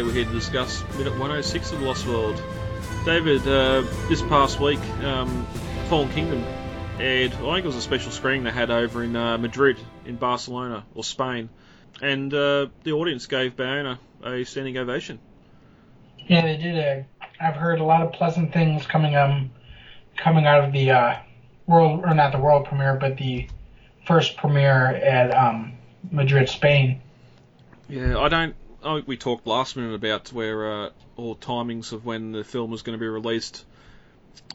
today we're here to discuss minute 106 of The Lost World. David, uh, this past week, um, Fallen Kingdom aired, I think it was a special screening they had over in uh, Madrid, in Barcelona, or Spain. And uh, the audience gave Bayona a standing ovation. Yeah, they did. I've heard a lot of pleasant things coming um coming out of the uh, world, or not the world premiere, but the first premiere at um, Madrid, Spain. Yeah, I don't. I, we talked last minute about where uh, all timings of when the film was going to be released.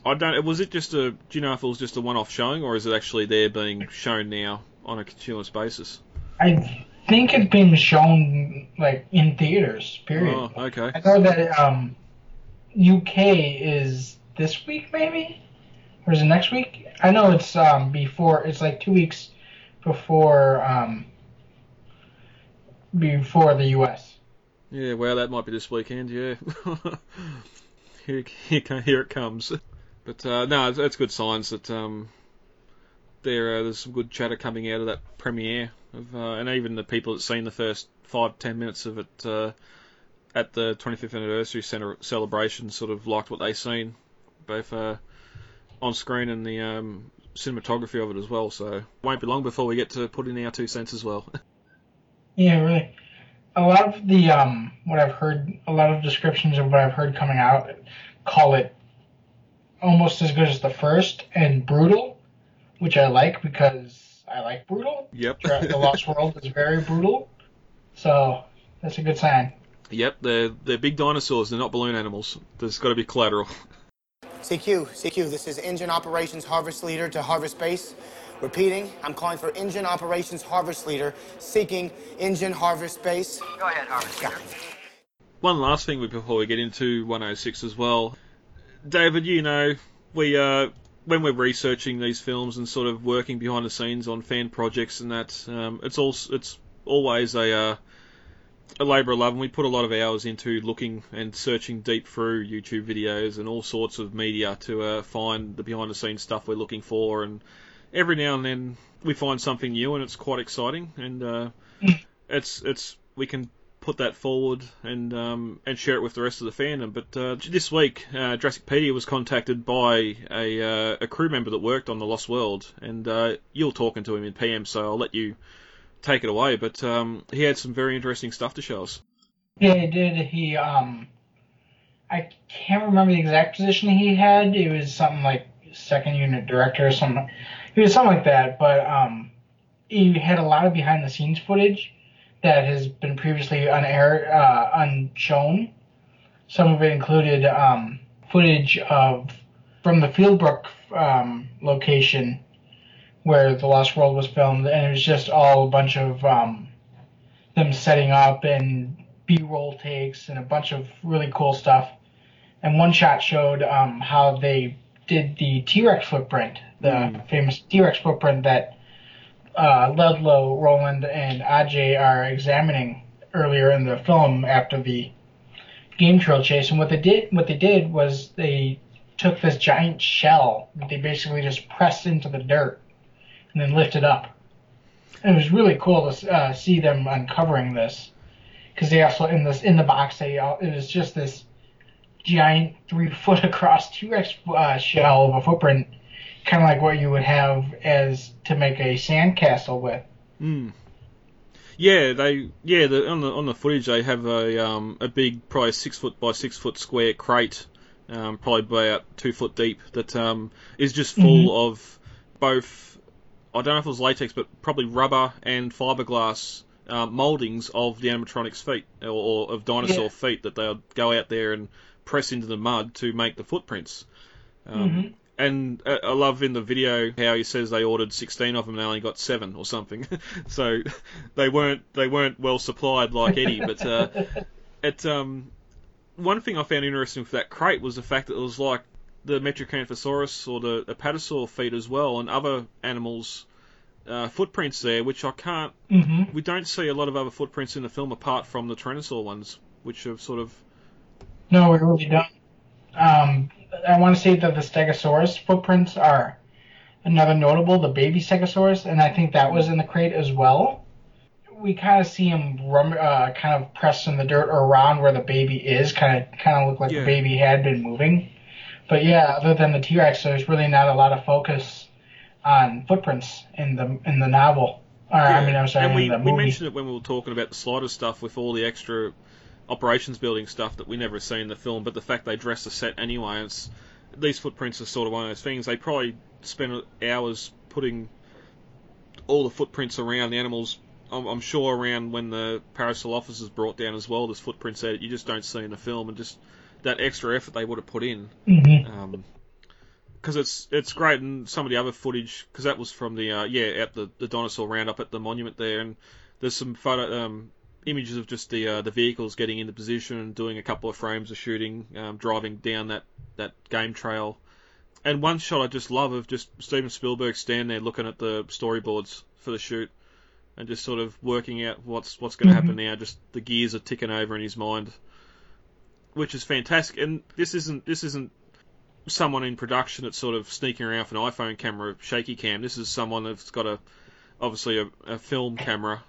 I don't. Was it just a? Do you know if it was just a one-off showing, or is it actually there being shown now on a continuous basis? I think it's been shown like in theaters. Period. Oh, okay. I know that um, UK is this week, maybe, or is it next week? I know it's um before. It's like two weeks before um before the US. Yeah, well, that might be this weekend. Yeah, here, here, here it comes. But uh, no, it's, it's good signs that um, there uh, there's some good chatter coming out of that premiere, of, uh, and even the people that seen the first five ten minutes of it uh, at the 25th anniversary center celebration sort of liked what they seen, both uh, on screen and the um, cinematography of it as well. So won't be long before we get to put in our two cents as well. Yeah, really. A lot of the um, what I've heard, a lot of descriptions of what I've heard coming out, call it almost as good as the first and brutal, which I like because I like brutal. Yep. the Lost World is very brutal, so that's a good sign. Yep, they're they're big dinosaurs. They're not balloon animals. There's got to be collateral. CQ, CQ, this is Engine Operations Harvest Leader to Harvest Base. Repeating, I'm calling for Engine Operations Harvest Leader, seeking Engine Harvest Base. Go ahead, Harvest Leader. One last thing before we get into 106 as well. David, you know, we uh, when we're researching these films and sort of working behind the scenes on fan projects and that, um, it's all it's always a uh, a labour of love, and we put a lot of hours into looking and searching deep through YouTube videos and all sorts of media to uh, find the behind the scenes stuff we're looking for. And every now and then we find something new, and it's quite exciting. And uh, it's it's we can put that forward and um, and share it with the rest of the fandom. But uh, this week, uh, Jurassicpedia was contacted by a uh, a crew member that worked on the Lost World, and uh, you're talking to him in PM, so I'll let you take it away. But um, he had some very interesting stuff to show us. Yeah, he did. He um, I can't remember the exact position he had. It was something like second unit director or something. He was something like that. But um, he had a lot of behind the scenes footage that has been previously unair uh, unshown. Some of it included um, footage of from the Fieldbrook um, location where the Lost World was filmed, and it was just all a bunch of um, them setting up and B-roll takes and a bunch of really cool stuff. And one shot showed um, how they did the T-Rex footprint, the Mm. famous T-Rex footprint that uh, Ludlow, Roland, and Ajay are examining earlier in the film after the game trail chase. And what they did, what they did was they took this giant shell that they basically just pressed into the dirt and then lifted up. And it was really cool to uh, see them uncovering this because they also in this in the box they all, it was just this giant three foot across T-Rex uh, shell of a footprint, kind of like what you would have as to make a sandcastle with. Mm. Yeah, they yeah the, on the on the footage they have a um, a big probably six foot by six foot square crate, um, probably about two foot deep that um, is just full of both I don't know if it was latex but probably rubber and fiberglass uh, moldings of the animatronics feet or, or of dinosaur Yeah. feet that they'll go out there and press into the mud to make the footprints. Um, Mhm. And uh, I love in the video how he says they ordered 16 of them and they only got seven or something. so they weren't they weren't well supplied like Eddie. But uh, it um, one thing I found interesting for that crate was the fact that it was like the Metriacanthosaurus or the Apatosaur feet as well, and other animals' uh, footprints there, which I can't. hmm We don't see a lot of other footprints in the film apart from the Tyrannosaur ones, which have sort of No, we really don't. Um, I want to say that the Stegosaurus footprints are another notable, the baby Stegosaurus, and I think that was in the crate as well. we kind of see him rum, uh, kind of pressed in the dirt around where the baby is, kind of kind of look like Yeah. the baby had been moving. But yeah, other than the T Rex, there's really not a lot of focus on footprints in the in the novel. Or I mean, I'm sorry, and we, in the we mentioned it when we were talking about the slider stuff with all the extra operations building stuff that we never see in the film, but the fact they dress the set anyway, it's, these footprints are sort of one of those things. They probably spent hours putting all the footprints around the animals. I'm, I'm sure around when the office is brought down as well, there's footprints there that you just don't see in the film, and just that extra effort they would have put in. Mhm. Um 'cause because it's it's great, and some of the other footage, because that was from the uh, yeah at the the dinosaur roundup at the monument there, and there's some photo um, images of just the uh, the vehicles getting into position and doing a couple of frames of shooting, um, driving down that that game trail, and one shot I just love of just Steven Spielberg standing there looking at the storyboards for the shoot. And just sort of working out what's what's going to happen now. Just the gears are ticking over in his mind, which is fantastic. And this isn't this isn't someone in production that's sort of sneaking around with an iPhone camera, shaky cam. This is someone that's got a obviously a, a film camera.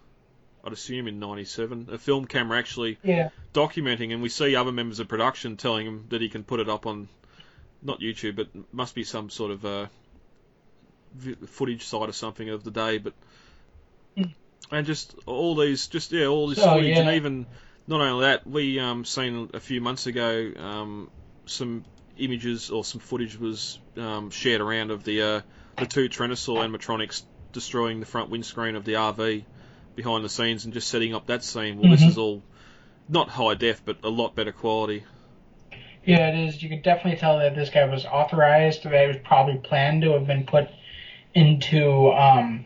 I'd assume in '97, a film camera actually Yeah. documenting, and we see other members of production telling him that he can put it up on not YouTube, but must be some sort of uh, footage site or something of the day. But and just all these, just yeah, all this Oh, footage, and even not only that, we um seen a few months ago um some images or some footage was um, shared around of the uh, the two Tyrannosaur animatronics destroying the front windscreen of the RV behind the scenes and just setting up that scene. Well, this Mhm. is all not high def, but a lot better quality. Yeah, it is. You could definitely tell that this guy was authorized. That it was probably planned to have been put into um,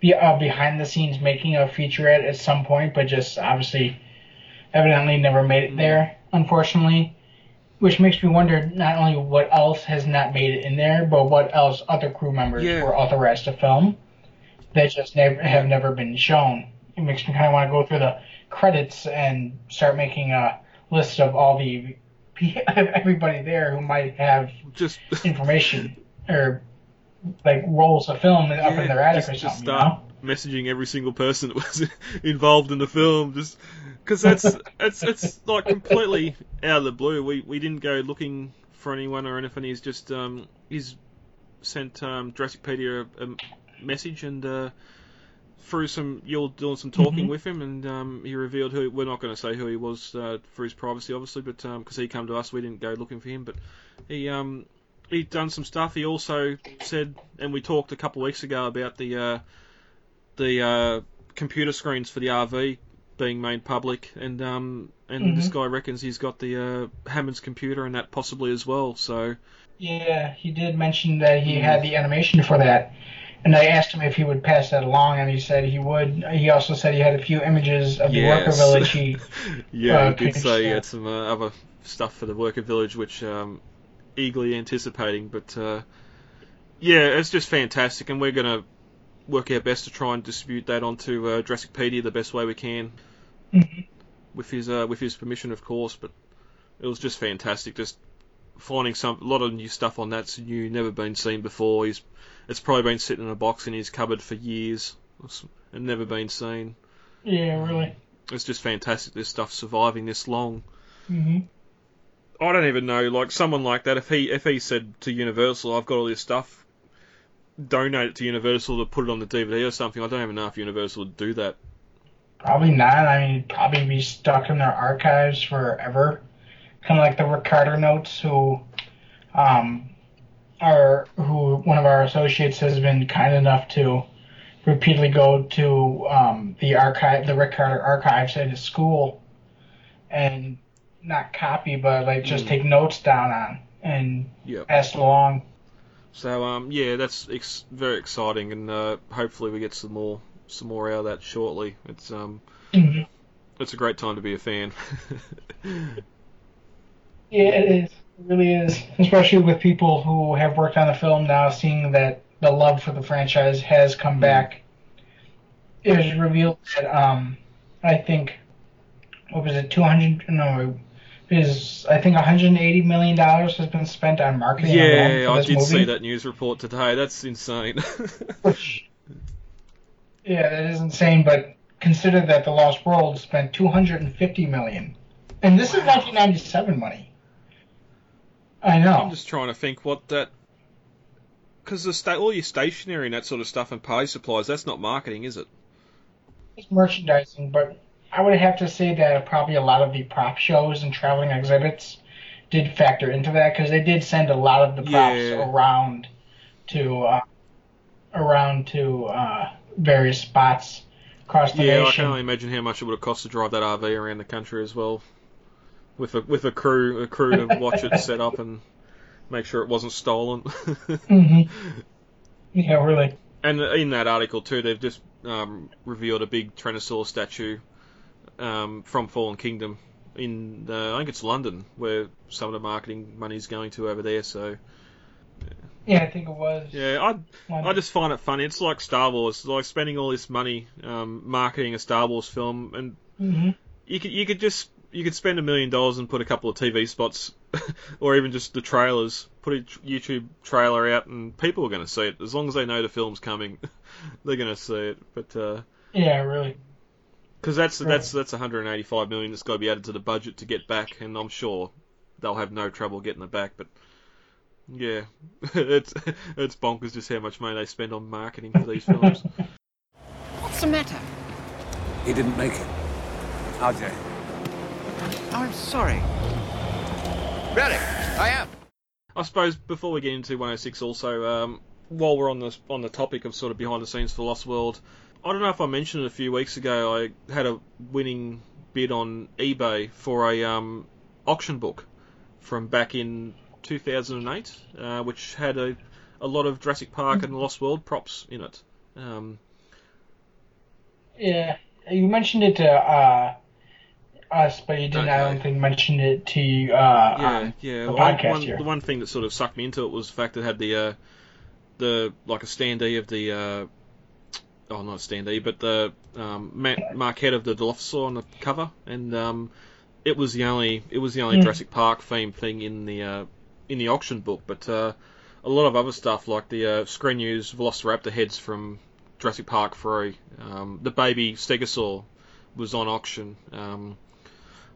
be, uh, behind the scenes making a featurette at some point, but just obviously, evidently never made it there. Unfortunately, which makes me wonder not only what else has not made it in there, but what else other crew members Yeah. were authorized to film that just never have never been shown. It makes me kind of want to go through the credits and start making a list of all the everybody there who might have Just information or like rolls of film up in their attic just, or just something. start messaging every single person that was involved in the film, just because that's it's it's like completely out of the blue. We we didn't go looking for anyone or anything. He's just um he's sent um Jurassicpedia a, a message and uh, through some you're doing some talking Mhm. with him and um, he revealed who we're not going to say who he was uh, for his privacy obviously, but because he come to us, we didn't go looking for him, but he um he'd done some stuff. He also said, and we talked a couple of weeks ago about the uh, the uh, computer screens for the RV being made public, and um, and this Mhm. guy reckons he's got the uh, Hammond's computer and that possibly as well. So Yeah, he did mention that he had the animation for that. And I asked him if he would pass that along, and he said he would. He also said he had a few images of the worker village. He, yeah, Uh, he did say he had some uh, other stuff for the worker village, which um, eagerly anticipating. But uh, yeah, it's just fantastic, and we're gonna work our best to try and distribute that onto uh, Jurassicpedia the best way we can. Mhm. with his uh, with his permission, of course. But it was just fantastic, just finding some a lot of new stuff on that's new, never been seen before. He's it's probably been sitting in a box in his cupboard for years and never been seen. yeah, really. It's just fantastic. This stuff surviving this long. hmm I don't even know, like someone like that. If he if he said to Universal, "I've got all this stuff," donate it to Universal to put it on the DVD or something. I don't even know if Universal would do that. Probably not. I mean, he'd probably be stuck in their archives forever. Kind of like the Ricardo notes, who, um, are who one of our associates has been kind enough to repeatedly go to um, the archive, the Ricardo archives at his school, and not copy, but like just Mm. take notes down on and Yep. pass along. So um, yeah, that's ex- very exciting, and uh, hopefully we get some more some more out of that shortly. It's um, Mhm. it's a great time to be a fan. Yeah, it is. It really is. Especially with people who have worked on the film now, seeing that the love for the franchise has come back. It was revealed that um, I think what was it, two hundred? No, it is I think one hundred and eighty million dollars has been spent on marketing. alone yeah, for I this did movie, see that news report today. That's insane. Which, yeah, that is insane. But consider that the Lost World spent 250 million, and this is 1997 money. I know. I'm just trying to think what that. Because the sta- all your stationery and that sort of stuff and party supplies, that's not marketing, is it? It's merchandising, but I would have to say that probably a lot of the prop shows and traveling exhibits did factor into that because they did send a lot of the props Yeah. around to uh, around to uh, various spots across the Yeah, I can only imagine how much it would have cost to drive that RV around the country as well, with a with a crew a crew to watch it set up and make sure it wasn't stolen. hmm Yeah, really. and in that article too, they've just um, revealed a big Tyrannosaurus statue um, from Fallen Kingdom in uh, I think it's London, where some of the marketing money's going to over there. So Yeah, I think it was. yeah, I I just find it funny. It's like Star Wars, it's like spending all this money um, marketing a Star Wars film, and Mhm. you could you could just you could spend a million dollars and put a couple of TV spots, or even just the trailers. Put a YouTube trailer out, and people are going to see it as long as they know the film's coming. they're going to see it, but because Yeah, really. Because that's Right. that's that's 185 million that's got to be added to the budget to get back, and I'm sure they'll have no trouble getting it back. But yeah, it's it's bonkers just how much money they spend on marketing for these films. What's the matter? He didn't make it. RJ. Oh, I'm sorry. Really? I am. I suppose before we get into 106, also um, while we're on the on the topic of sort of behind the scenes for Lost World, I don't know if I mentioned it a few weeks ago. I had a winning bid on eBay for a um, auction book from back in 2008, uh, which had a a lot of Jurassic Park and Lost World props in it. Um, Yeah, you mentioned it to uh, us, but you didn't. I Okay. don't think mention it to. Uh, yeah, yeah. the Well, podcast one, here. the one thing that sort of sucked me into it was the fact that it had the uh, the like a standee of the uh, oh not a standee, but the um, ma- maquette of the Dilophosaur on the cover, and um, it was the only it was the only Mm. Jurassic Park themed thing in the uh, in the auction book, but uh, a lot of other stuff like the uh, Screen News Velociraptor heads from Jurassic Park 3, um, the baby Stegosaur was on auction. Um,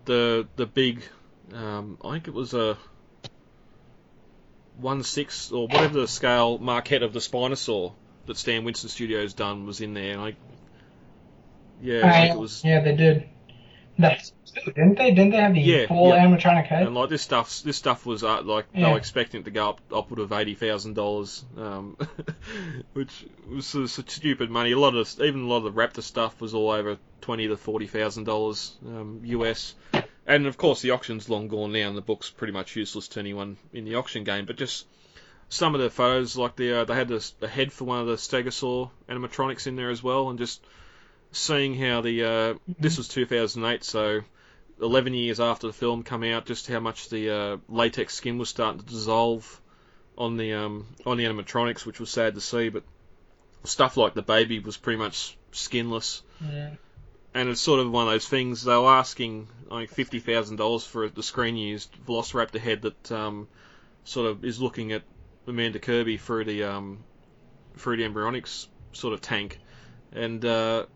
the the big, um, I think it was a one six or whatever the scale maquette of the Spinosaur that Stan Winston Studios done was in there. And I, yeah, I it was. yeah, they did. That's didn't they? Didn't they have the Yeah, full yeah. animatronic head? And like this stuff, this stuff was uh, like they were expecting it to go up upward of eighty thousand dollars, um, which was of such stupid money. A lot of even a lot of the Raptor stuff was all over twenty to forty thousand dollars um, US. And of course, the auction's long gone now, and the book's pretty much useless to anyone in the auction game. But just some of the photos, like the uh, they had this, the head for one of the Stegosaur animatronics in there as well, and just seeing how the uh, this was 2008, so 11 years after the film come out, just how much the uh, latex skin was starting to dissolve on the um, on the animatronics, which was sad to see. But stuff like the baby was pretty much skinless, Yeah. and it's sort of one of those things. They were asking like fifty thousand dollars for the screen used Velociraptor head that um, sort of is looking at Amanda Kirby through the um, through the embryonics sort of tank, and uh,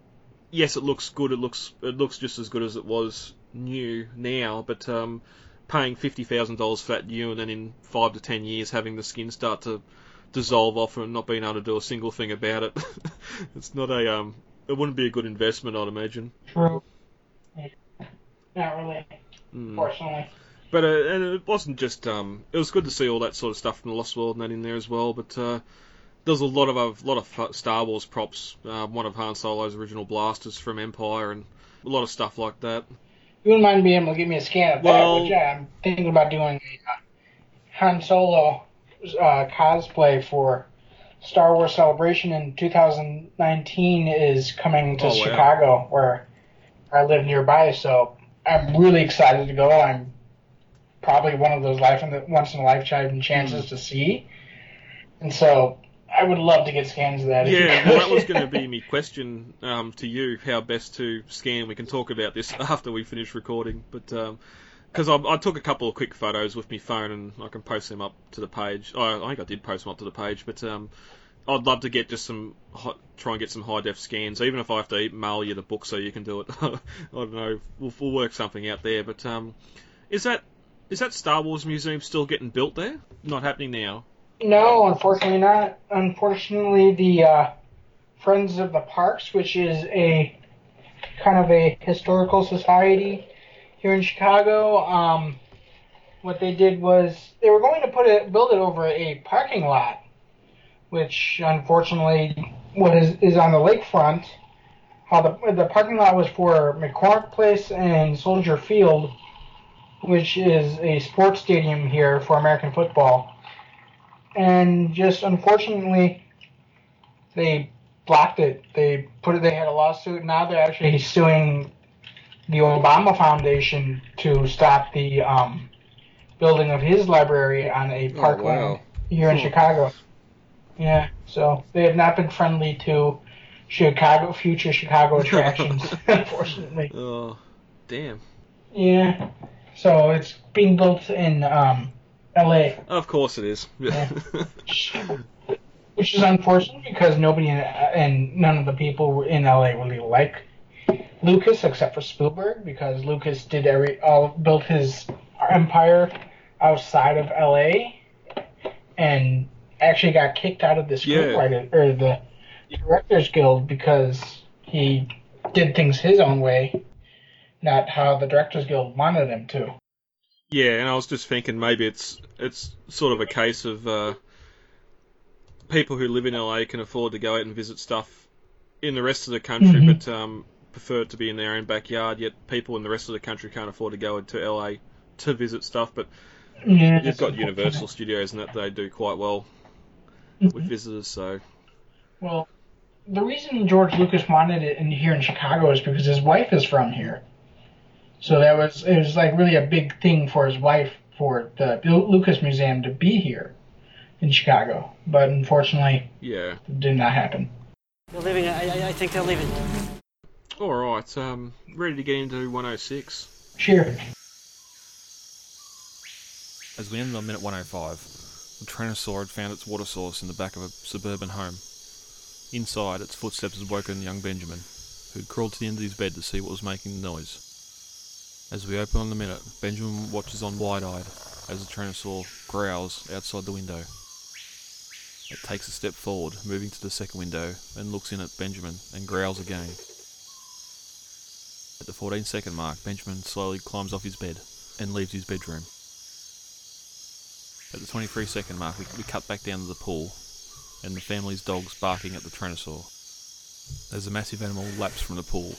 yes, it looks good. It looks it looks just as good as it was new now, but um, paying fifty thousand dollars for that new, and then in five to ten years having the skin start to dissolve off and not being able to do a single thing about it, it's not a um, it wouldn't be a good investment, I'd imagine. True. Not really, Mm. fortunately. But uh, and it wasn't just um, it was good to see all that sort of stuff from the Lost World and that in there as well. But uh, there's a lot of a lot of Star Wars props. Uh, one of Han Solo's original blasters from Empire and a lot of stuff like that. You wouldn't mind being able to give me a scan of Well- that, ya? I'm thinking about doing a uh, Han Solo uh, cosplay for Star Wars Celebration in 2019 is coming to Oh, wow. Chicago, where I live nearby. So I'm really excited to go. I'm probably one of those life in the, once in a lifetime chances Hmm. to see, and so I would love to get scans of that. Yeah, well, that was going to be my question um, to you: how best to scan. We can talk about this after we finish recording, but because I, I took a couple of quick photos with my phone and I can post them up to the page. I, I think I did post them up to the page, but um, I'd love to get just some try and get some high def scans, even if I have to mail you the book so you can do it. I don't know. We'll, we'll work something out there. But um, is that is that Star Wars museum still getting built there? Not happening now. No, unfortunately not. Unfortunately, the uh, Friends of the Parks, which is a kind of a historical society here in Chicago, um, what they did was they were going to put it, build it over a parking lot, which unfortunately what is is on the lakefront. How the the parking lot was for McCormick Place and Soldier Field, which is a sports stadium here for American football and just unfortunately they blocked it. They put it. They had a lawsuit. Now they're actually suing the Obama Foundation to stop the um, building of his library on a parkland wow. here in Cool. Chicago. Yeah, so they have not been friendly to Chicago future Chicago attractions, unfortunately. Oh, damn. Yeah, so it's being built in um, L.A. Of course it is. Yeah. which is unfortunate because nobody in, and none of the people in LA really like Lucas except for Spielberg because Lucas did every all built his empire outside of LA and actually got kicked out of the Yeah. scriptwriter or the directors guild because he did things his own way not how the directors guild wanted him to Yeah, and I was just thinking maybe it's it's sort of a case of uh, people who live in LA can afford to go out and visit stuff in the rest of the country, Mhm. but um, prefer it to be in their own backyard. Yet people in the rest of the country can't afford to go into LA to visit stuff. But yeah, you've got. Universal Studios, and that they do quite well Mhm. with visitors. So Well, the reason George Lucas wanted it in here in Chicago is because his wife is from here. So that was it was like really a big thing for his wife for the Lucas Museum to be here in Chicago. But unfortunately, yeah, it did not happen. They're leaving. I, I, I think they're leaving. all right. Um, ready to get into 106. Cheer. As we ended on minute 105, the Tyrannosaur had found its water source in the back of a suburban home. Inside, its footsteps had woken young Benjamin, who had crawled to the end of his bed to see what was making the noise. As we open on the minute, Benjamin watches on wide-eyed as the Tyrannosaur growls outside the window. It takes a step forward, moving to the second window, and looks in at Benjamin and growls again. At the 14 second mark, Benjamin slowly climbs off his bed and leaves his bedroom. At the 23 second mark, we, we cut back down to the pool, and the family's dogs barking at the Tyrannosaur. As the massive animal laps from the pool,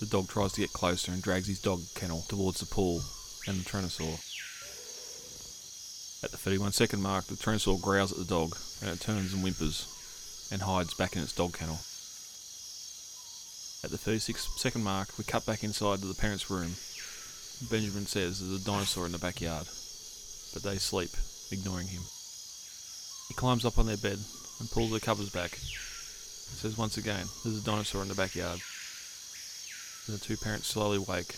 the dog tries to get closer and drags his dog kennel towards the pool and the Tyrannosaur. At the 31 second mark, the Tyrannosaur growls at the dog, and it turns and whimpers, and hides back in its dog kennel. At the 36 second mark, we cut back inside to the parents' room. Benjamin says there's a dinosaur in the backyard but they sleep, ignoring him. He climbs up on their bed and pulls the covers back. He says once again, there's a dinosaur in the backyard. And the two parents slowly wake.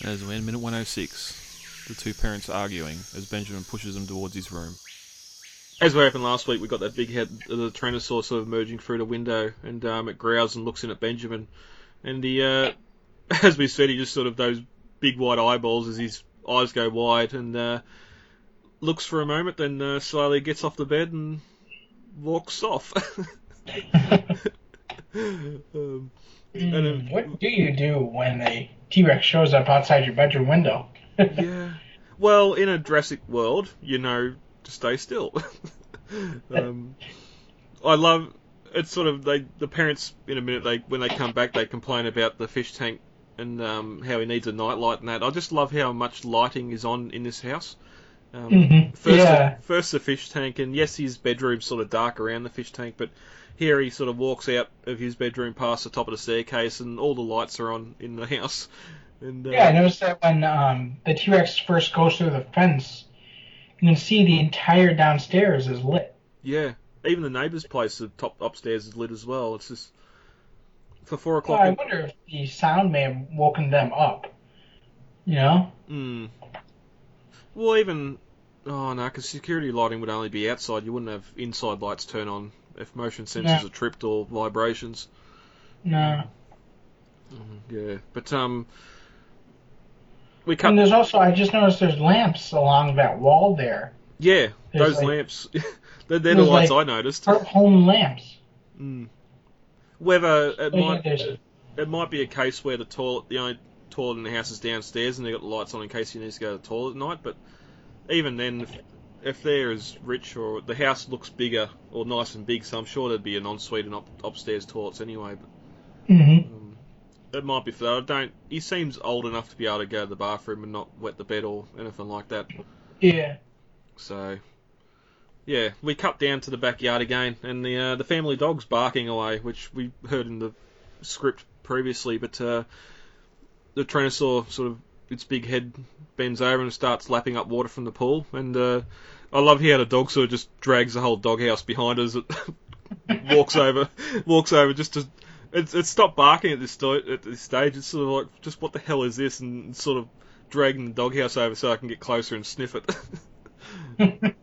And as we end minute 106, the two parents are arguing as Benjamin pushes them towards his room. As what happened last week, we got that big head of the Tyrannosaur sort of emerging through the window, and um, it growls and looks in at Benjamin. And he, uh, as we said, he just sort of those big white eyeballs as his eyes go wide, and uh, looks for a moment, then uh, slowly gets off the bed and walks off. um, And then- what do you do when a T Rex shows up outside your bedroom window? yeah. Well, in a Jurassic World, you know to stay still. um, I love it's sort of they the parents in a minute they when they come back they complain about the fish tank and um, how he needs a nightlight and that. I just love how much lighting is on in this house. Um, Mhm. First, Yeah. the, first the fish tank, and yes, his bedroom's sort of dark around the fish tank, but here he sort of walks out of his bedroom past the top of the staircase, and all the lights are on in the house. And uh, Yeah, I noticed that when um, the T Rex first goes through the fence, you can see the entire downstairs is lit. Yeah, even the neighbor's place, the top upstairs is lit as well. It's just for four Well, o'clock. I wonder if the sound may have woken them up. You know? Mm. Well, even Oh no, because security lighting would only be outside. You wouldn't have inside lights turn on if motion sensors No. are tripped or vibrations. No. Yeah, but um, we cut. And there's also I just noticed there's lamps along that wall there. Yeah, There's those like- lamps. they're, they're the lights like- I noticed. Home lamps. Mm. Whether it yeah, might there's- it might be a case where the toilet, the only toilet in the house is downstairs, and they got the lights on in case you need to go to the toilet at night. But even then, if, if they're as rich or the house looks bigger or nice and big, so I'm sure there'd be an ensuite and up, upstairs toilets anyway. But hmm um, it might be for that. I don't. He seems old enough to be able to go to the bathroom and not wet the bed or anything like that. Yeah. So, yeah, we cut down to the backyard again, and the uh, the family dog's barking away, which we heard in the script previously. But uh, the Tyrannosaur sort of its big head bends over and starts lapping up water from the pool, and uh, I love how the dog sort of just drags the whole doghouse behind us. It walks over, walks over just to. It's, it's stopped barking at this sto- at this stage. It's sort of like, just what the hell is this? And sort of dragging the doghouse over so I can get closer and sniff it. and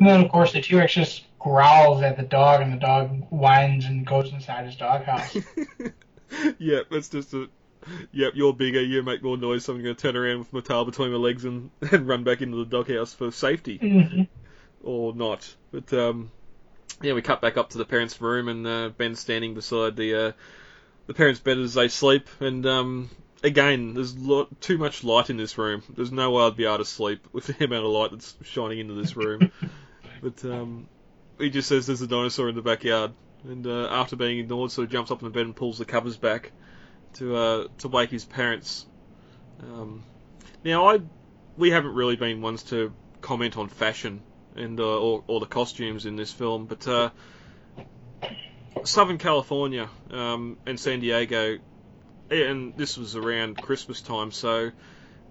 then of course the T Rex just growls at the dog, and the dog whines and goes inside his doghouse. yep, that's just a. Yep, you're bigger, you make more noise, so I'm going to turn around with my tail between my legs and, and run back into the doghouse for safety. hmm Or not. But, um, yeah, we cut back up to the parents' room, and uh, Ben's standing beside the uh, the parents' bed as they sleep. And, um, again, there's too much light in this room. There's no way I'd be able to sleep with the amount of light that's shining into this room. but, um, he just says there's a dinosaur in the backyard. And uh, after being ignored, sort of jumps up in the bed and pulls the covers back to uh, to wake his parents. Um, now, I we haven't really been ones to comment on fashion and uh, or, or the costumes in this film, but uh, Southern California um, and San Diego, and this was around Christmas time, so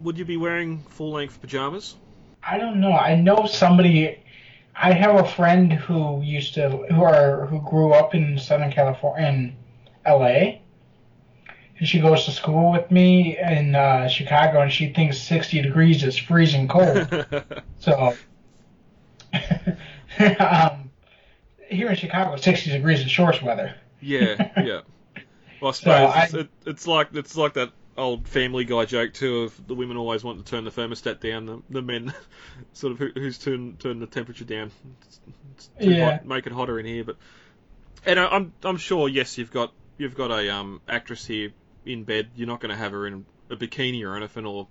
would you be wearing full length pajamas? I don't know. I know somebody. I have a friend who used to who are who grew up in Southern California in L.A. And she goes to school with me in uh, Chicago, and she thinks 60 degrees is freezing cold. so, um, here in Chicago, 60 degrees is shorts weather. yeah, yeah. Well, I suppose I- it's, it, it's like it's like that old Family Guy joke too of the women always want to turn the thermostat down, the, the men sort of who, who's turn turn the temperature down. It's, it's Yeah. hot, make it hotter in here, but and I, I'm I'm sure yes you've got you've got a um actress here in bed. You're not going to have her in a bikini or anything or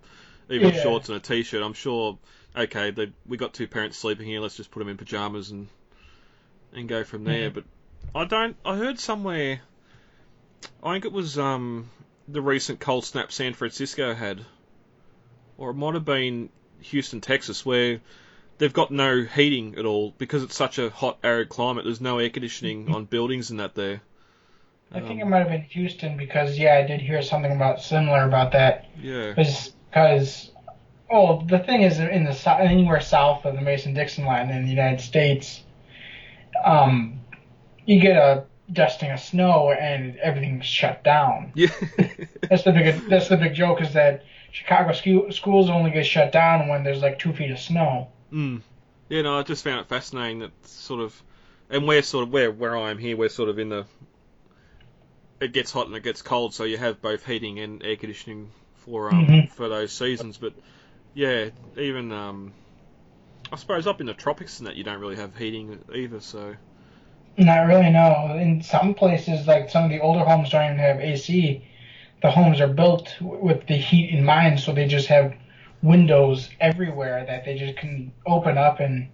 even Yeah. shorts and a t-shirt. I'm sure. Okay, they, we got two parents sleeping here. Let's just put them in pajamas and and go from there. Mhm. But I don't. I heard somewhere. I think it was um, the recent cold snap San Francisco had, or it might have been Houston, Texas, where they've got no heating at all because it's such a hot, arid climate. There's no air conditioning on buildings and that there. I think it Um, might have been Houston because yeah, I did hear something about similar about that. Yeah. Because, well, the thing is, in the anywhere south of the Mason-Dixon line in the United States, um, you get a dusting of snow and everything's shut down. Yeah. That's the big. That's the big joke is that Chicago scu- schools only get shut down when there's like two feet of snow. Mm. Yeah, no, I just found it fascinating that sort of, and we're sort of where where I am here, we're sort of in the. It gets hot and it gets cold, so you have both heating and air conditioning for um Mhm. for those seasons. But yeah, even um, I suppose up in the tropics and that you don't really have heating either. So Not really. No. In some places, like some of the older homes, don't even have AC. The homes are built with the heat in mind, so they just have windows everywhere that they just can open up and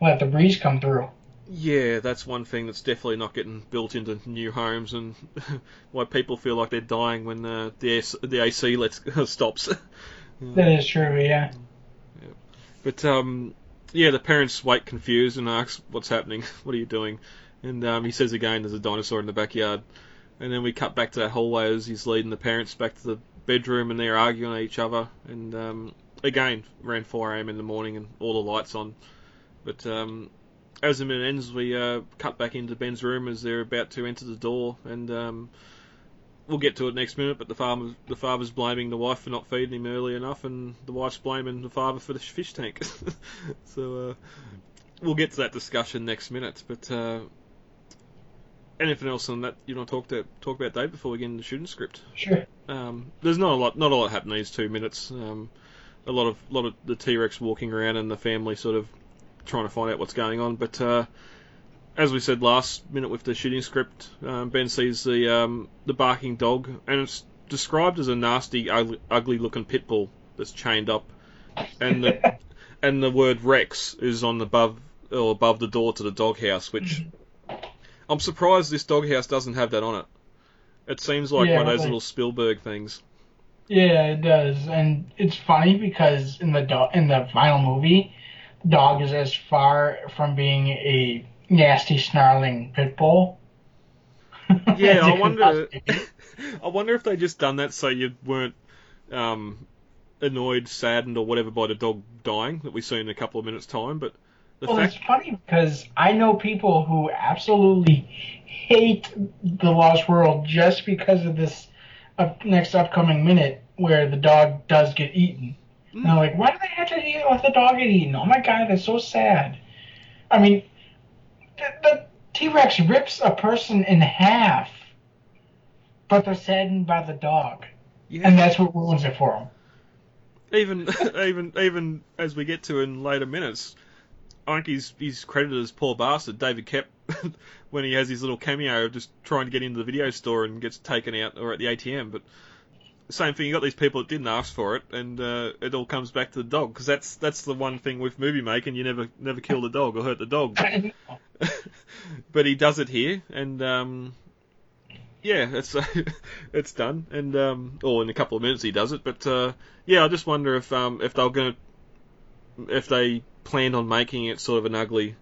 let the breeze come through. Yeah, that's one thing that's definitely not getting built into new homes, and why people feel like they're dying when uh, the AC, the AC lets stops. That is true. Yeah. But um, yeah, the parents wake confused and ask, "What's happening? What are you doing?" And um, he says again, "There's a dinosaur in the backyard." And then we cut back to that hallway as he's leading the parents back to the bedroom, and they're arguing at each other. And um, again, around 4 a.m. in the morning, and all the lights on. But um, as the minute ends, we uh, cut back into Ben's room as they're about to enter the door, and um, we'll get to it next minute. But the farmer, the father's blaming the wife for not feeding him early enough, and the wife's blaming the father for the fish tank. so uh, we'll get to that discussion next minute. But uh, anything else on that you want to talk to talk about, Dave, before we get into the shooting script? Sure. Um, there's not a lot, not a lot happening these two minutes. Um, a lot of, lot of the T Rex walking around and the family sort of trying to find out what's going on. But uh, as we said last minute with the shooting script, um, Ben sees the um, the barking dog, and it's described as a nasty, ugly, ugly looking pit bull that's chained up, and the and the word Rex is on the above or above the door to the doghouse, which I'm surprised this doghouse doesn't have that on it. It seems like Yeah, one of those like- little Spielberg things. Yeah, it does, and it's funny because in the do- in the final movie, dog is as far from being a nasty snarling pit bull. Yeah, I wonder. I wonder if they just done that so you weren't um, annoyed, saddened, or whatever by the dog dying that we see in a couple of minutes' time. But the Well, fact, it's funny because I know people who absolutely hate the Lost World just because of this up, next upcoming minute where the dog does get eaten. And I'm like, why do they have to eat, let the dog get eaten? Oh my god, that's so sad. I mean, the, the T Rex rips a person in half, but they're saddened by the dog, yeah, and that's what ruins it for them. even even even as we get to in later minutes, I think he's he's credited as poor bastard David Koepp when he has his little cameo of just trying to get into the video store and gets taken out or at the ATM. But same thing, you got these people that didn't ask for it, and uh, it all comes back to the dog because that's that's the one thing with movie making you never never kill the dog or hurt the dog. but he does it here, and um, yeah, it's it's done, and um, or in a couple of minutes he does it. But uh, yeah, I just wonder if um, if they're gonna if they planned on making it sort of an ugly,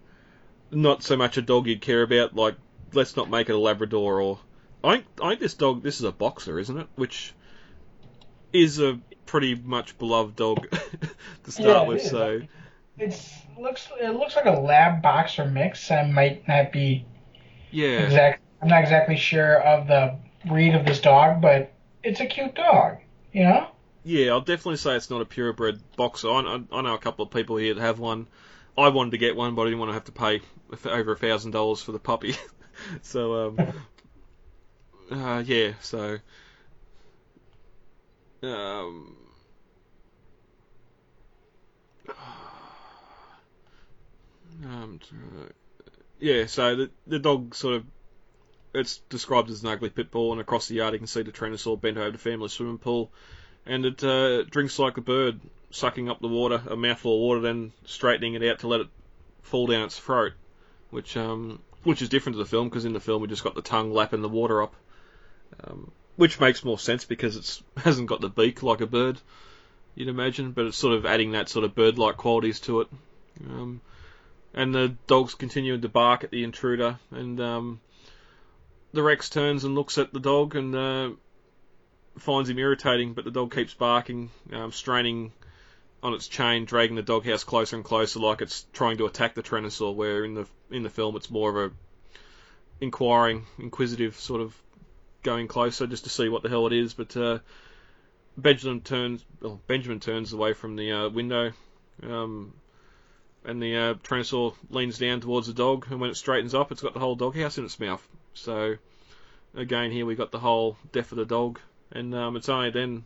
not so much a dog you'd care about. Like, let's not make it a Labrador or I think, I think this dog this is a boxer, isn't it? Which is a pretty much beloved dog to start Yeah, with. So It's looks it looks like a lab boxer mix. I might not be yeah, exact. I'm not exactly sure of the breed of this dog, but it's a cute dog. You know? Yeah, I'll definitely say it's not a purebred boxer. I, I, I know a couple of people here that have one. I wanted to get one, but I didn't want to have to pay over a thousand dollars for the puppy. so, um, uh, yeah, so, um, um, yeah, so the the dog sort of it's described as an ugly pit bull, and across the yard you can see the Tyrannosaur bent over the family swimming pool and it uh, drinks like a bird, sucking up the water, a mouthful of water, then straightening it out to let it fall down its throat, which um, which is different to the film because in the film we just got the tongue lapping the water up, um, which makes more sense because it's hasn't got the beak like a bird, you'd imagine, but it's sort of adding that sort of bird-like qualities to it. Um, and the dog's continuing to bark at the intruder, and um, the Rex turns and looks at the dog and. Uh, finds him irritating, but the dog keeps barking, um, straining on its chain, dragging the doghouse closer and closer, like it's trying to attack the Tyrannosaur. Where in the in the film, it's more of a inquiring, inquisitive sort of going closer just to see what the hell it is. But uh, Benjamin turns, well, Benjamin turns away from the uh, window, um, and the uh, Tyrannosaur leans down towards the dog, and when it straightens up, it's got the whole doghouse in its mouth. So again, here we got the whole death of the dog and um, it's only then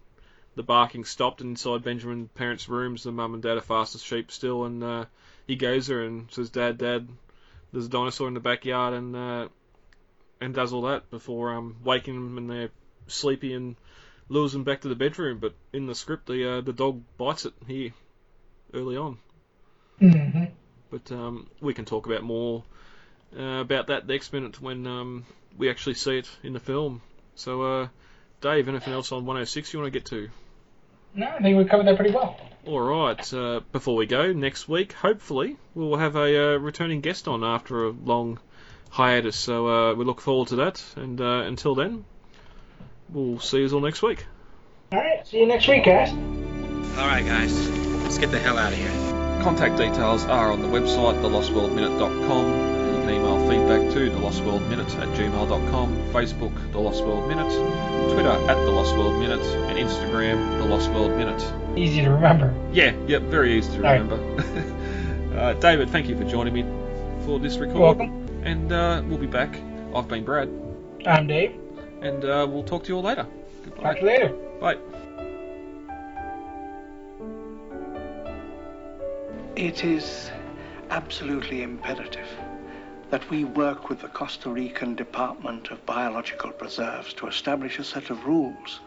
the barking stopped inside Benjamin's parents' rooms. The mum and dad are fast as sheep still, and uh, he goes there and says, "Dad, Dad, there's a dinosaur in the backyard," and uh, and does all that before um, waking them and they're sleepy and lures them back to the bedroom. But in the script, the uh, the dog bites it here early on. Mm-hmm. But um, we can talk about more uh, about that next minute when um, we actually see it in the film. So. Uh, Dave, anything else on 106 you want to get to? No, I think we covered that pretty well. All right. Uh, before we go, next week, hopefully, we'll have a uh, returning guest on after a long hiatus. So uh, we look forward to that. And uh, until then, we'll see you all next week. All right, see you next week, guys. All right, guys, let's get the hell out of here. Contact details are on the website, thelostworldminute.com. You can email feedback to the Lost World Minute at gmail.com, Facebook, The Lost World Minute, Twitter at The Lost World Minute, and Instagram, The Lost World Minute. Easy to remember. Yeah, yep, very easy to Right. remember. uh, David, thank you for joining me for this record. Welcome. And uh, we'll be back. I've been Brad, I'm Dave. and uh, we'll talk to you all later. Goodbye. Talk to you later. Bye. It is absolutely imperative that we work with the Costa Rican Department of Biological Preserves to establish a set of rules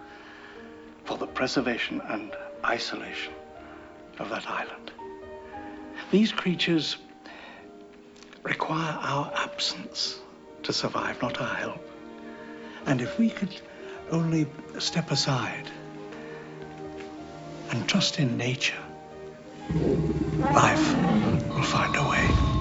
for the preservation and isolation of that island. These creatures require our absence to survive, not our help. And if we could only step aside and trust in nature, life will find a way.